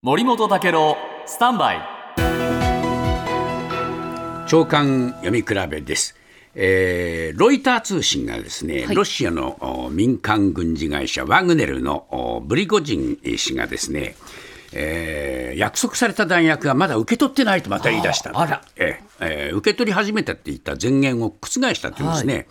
森本武郎スタンバイ長官読み比べです。えーロイター通信がですね、ロシアのお民間軍事会社ワグネルのおブリゴジン氏がですね、えー約束された弾薬がまだ受け取ってないとまた言い出したあらえーえー受け取り始めたって言った前言を覆したというんですね。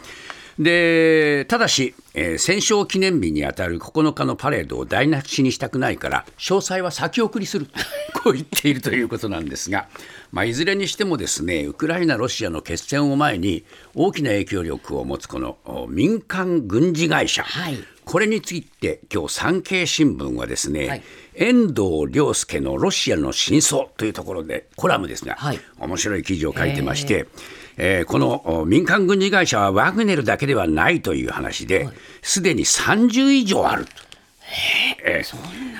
でただし、えー戦勝記念日にあたる9日のパレードを台無しにしたくないから詳細は先送りする こう言っているということなんですが、まあ、いずれにしてもですねウクライナ、ロシアの決戦を前に大きな影響力を持つこの民間軍事会社、はい。これについて今日産経新聞はですね、はい。遠藤亮介のロシアの真相というところでコラムですが、はい。面白い記事を書いてまして、えー。このお民間軍事会社はワグネルだけではないという話ですで、に30以上あると。えー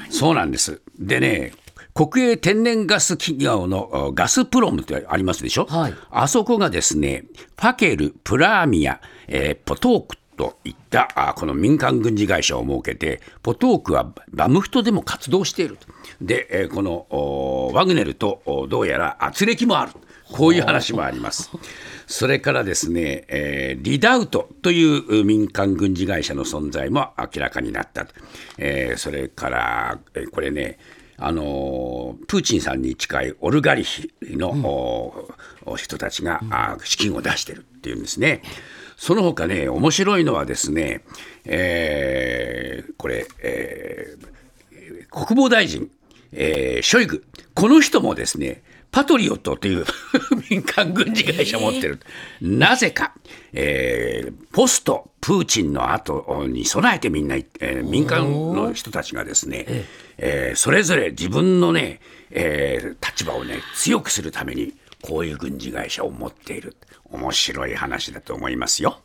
そうなんです。でね国営天然ガス企業のおガスプロムってありますでしょ、はい。あそこがですね、ファケル、プラーミア、えーポトークといったこの民間軍事会社を設けて、ポトークはバムフトでも活動していると。で、このワグネルとどうやら圧力もある。こういう話もあります。それからですね、えーリダウトという民間軍事会社の存在も明らかになった。えーそれから、えーこれね、あのプーチンさんに近いオルガリヒの、おお人たちが、あ資金を出してるっていうんですね。その他ね、面白いのはですね、えーこれ、えー国防大臣、えーショイグ、この人もですね、パトリオットという 民間軍事会社を持ってる。なぜか、えーポストプーチンの後に備えてみんな、えー民間の人たちがですね、えーそれぞれ自分のね、えー立場をね、強くするために、こういう軍事会社を持っている。面白い話だと思いますよ。